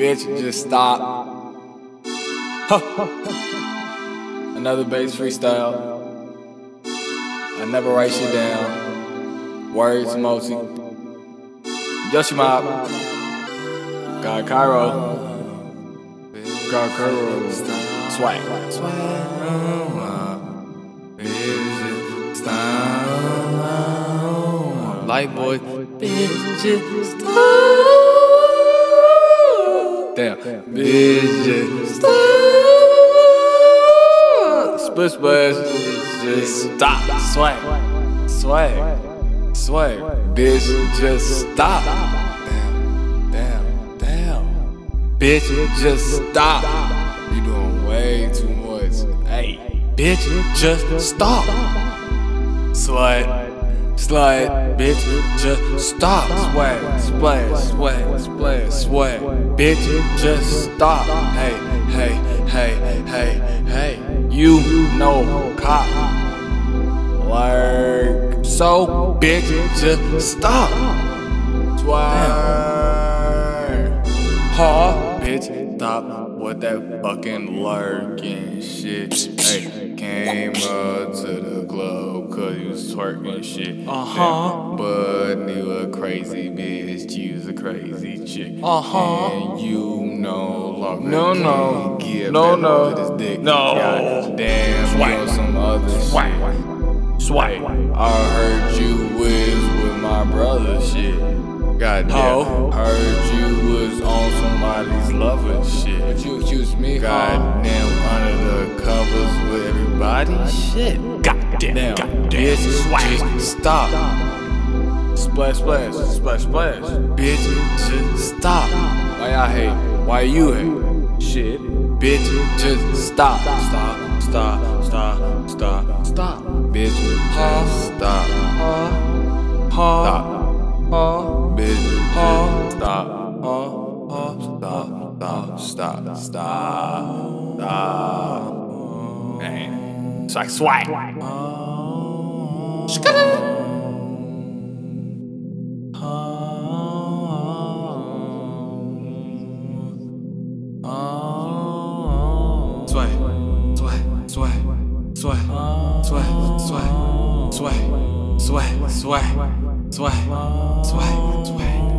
Bitch, just stop. Another bass freestyle. I never write shit down. Words, Mosi. Yoshi Mob. GodKyro. God Cairo. Swag. Light boy. Bitches. Damn. Bitches. Splish splash. Just stop. Swag. Swag. Swag. Bitch, just stop. Damn. Damn. Damn. Bitch, just stop. You doing way too much. Hey. Bitch, just stop. Slut. Slut, bitch, just stop. Swag, splash, swag, splash, swag. Bitch, just stop. Hey, hey, hey, hey, hey. You know cop. Like, so, bitch, just stop. Swag. Huh? Bitch, stop with that fucking lurking shit. Hey, came up to the club cause you was twerking shit. Uh huh. But you a crazy bitch, you was a crazy chick. Uh huh. And you no longer No, no. give No, no. to this dick. No. God damn, Swipe. you on some other shit. Swipe. I heard you was with my brother shit. Goddamn. Ho. Heard you was on somebody's lover shit. But you accused me, Goddamn, under the covers with everybody shit. Goddamn. Damn, Goddamn. bitch, Swag. just stop. Splash, splash, splash, splash. Bitch, just stop. Why I hate? Why you hate? Shit. Bitch, just stop. Stop, stop, stop, stop, stop. Bitch, just stop. Huh? Huh? Stop. oh, oh, stop, stop, stop, stop, stop. Dang. Swag, sway, sway, sway, sway, sway, sway, sway.